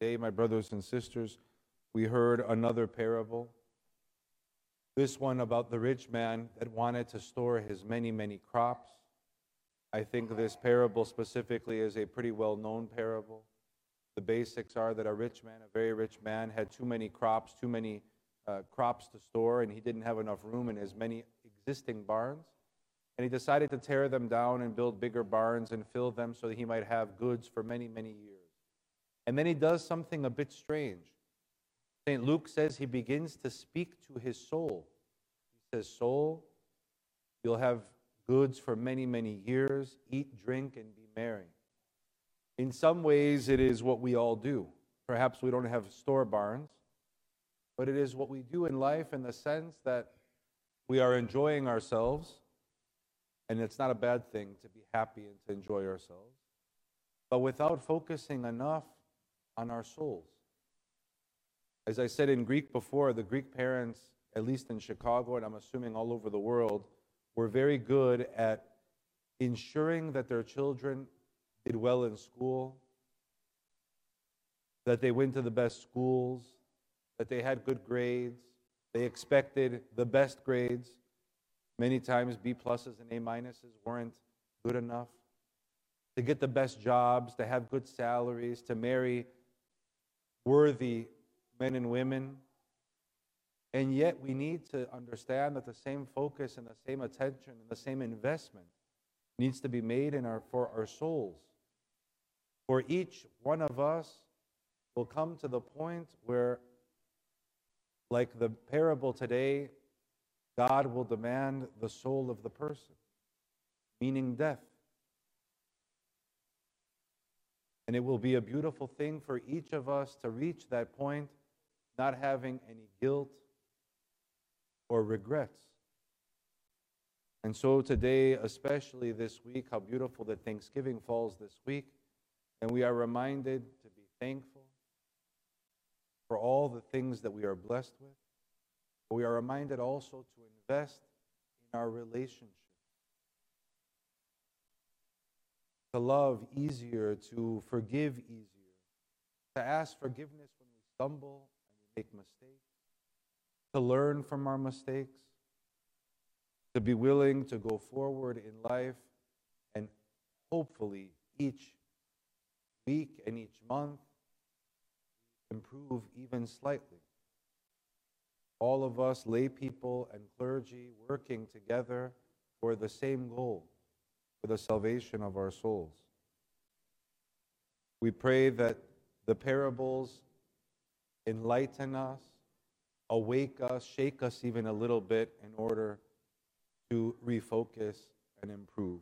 Today, my brothers and sisters, we heard another parable. This one about the rich man that wanted to store his many, many crops. I think this parable specifically is a pretty well known parable. The basics are that a rich man, a very rich man, had too many crops, too many uh, crops to store, and he didn't have enough room in his many existing barns. And he decided to tear them down and build bigger barns and fill them so that he might have goods for many, many years. And then he does something a bit strange. St. Luke says he begins to speak to his soul. He says, Soul, you'll have goods for many, many years. Eat, drink, and be merry. In some ways, it is what we all do. Perhaps we don't have store barns, but it is what we do in life in the sense that we are enjoying ourselves and it's not a bad thing to be happy and to enjoy ourselves, but without focusing enough on our souls. As I said in Greek before, the Greek parents, at least in Chicago, and I'm assuming all over the world, were very good at ensuring that their children did well in school, that they went to the best schools, that they had good grades, they expected the best grades. Many times, B pluses and A minuses weren't good enough. To get the best jobs, to have good salaries, to marry worthy men and women. And yet, we need to understand that the same focus and the same attention and the same investment needs to be made in our, for our souls. For each one of us will come to the point where, like the parable today, God will demand the soul of the person, meaning death. And it will be a beautiful thing for each of us to reach that point, not having any guilt or regrets. And so today, especially this week, how beautiful that Thanksgiving falls this week, and we are reminded to be thankful for all the things that we are blessed with. But we are reminded also to invest in our relationship. To love easier, to forgive easier, to ask forgiveness when we stumble and we make mistakes, to learn from our mistakes, to be willing to go forward in life and hopefully each week and each month improve even slightly. All of us, lay people and clergy, working together for the same goal, for the salvation of our souls. We pray that the parables enlighten us, awake us, shake us even a little bit in order to refocus and improve.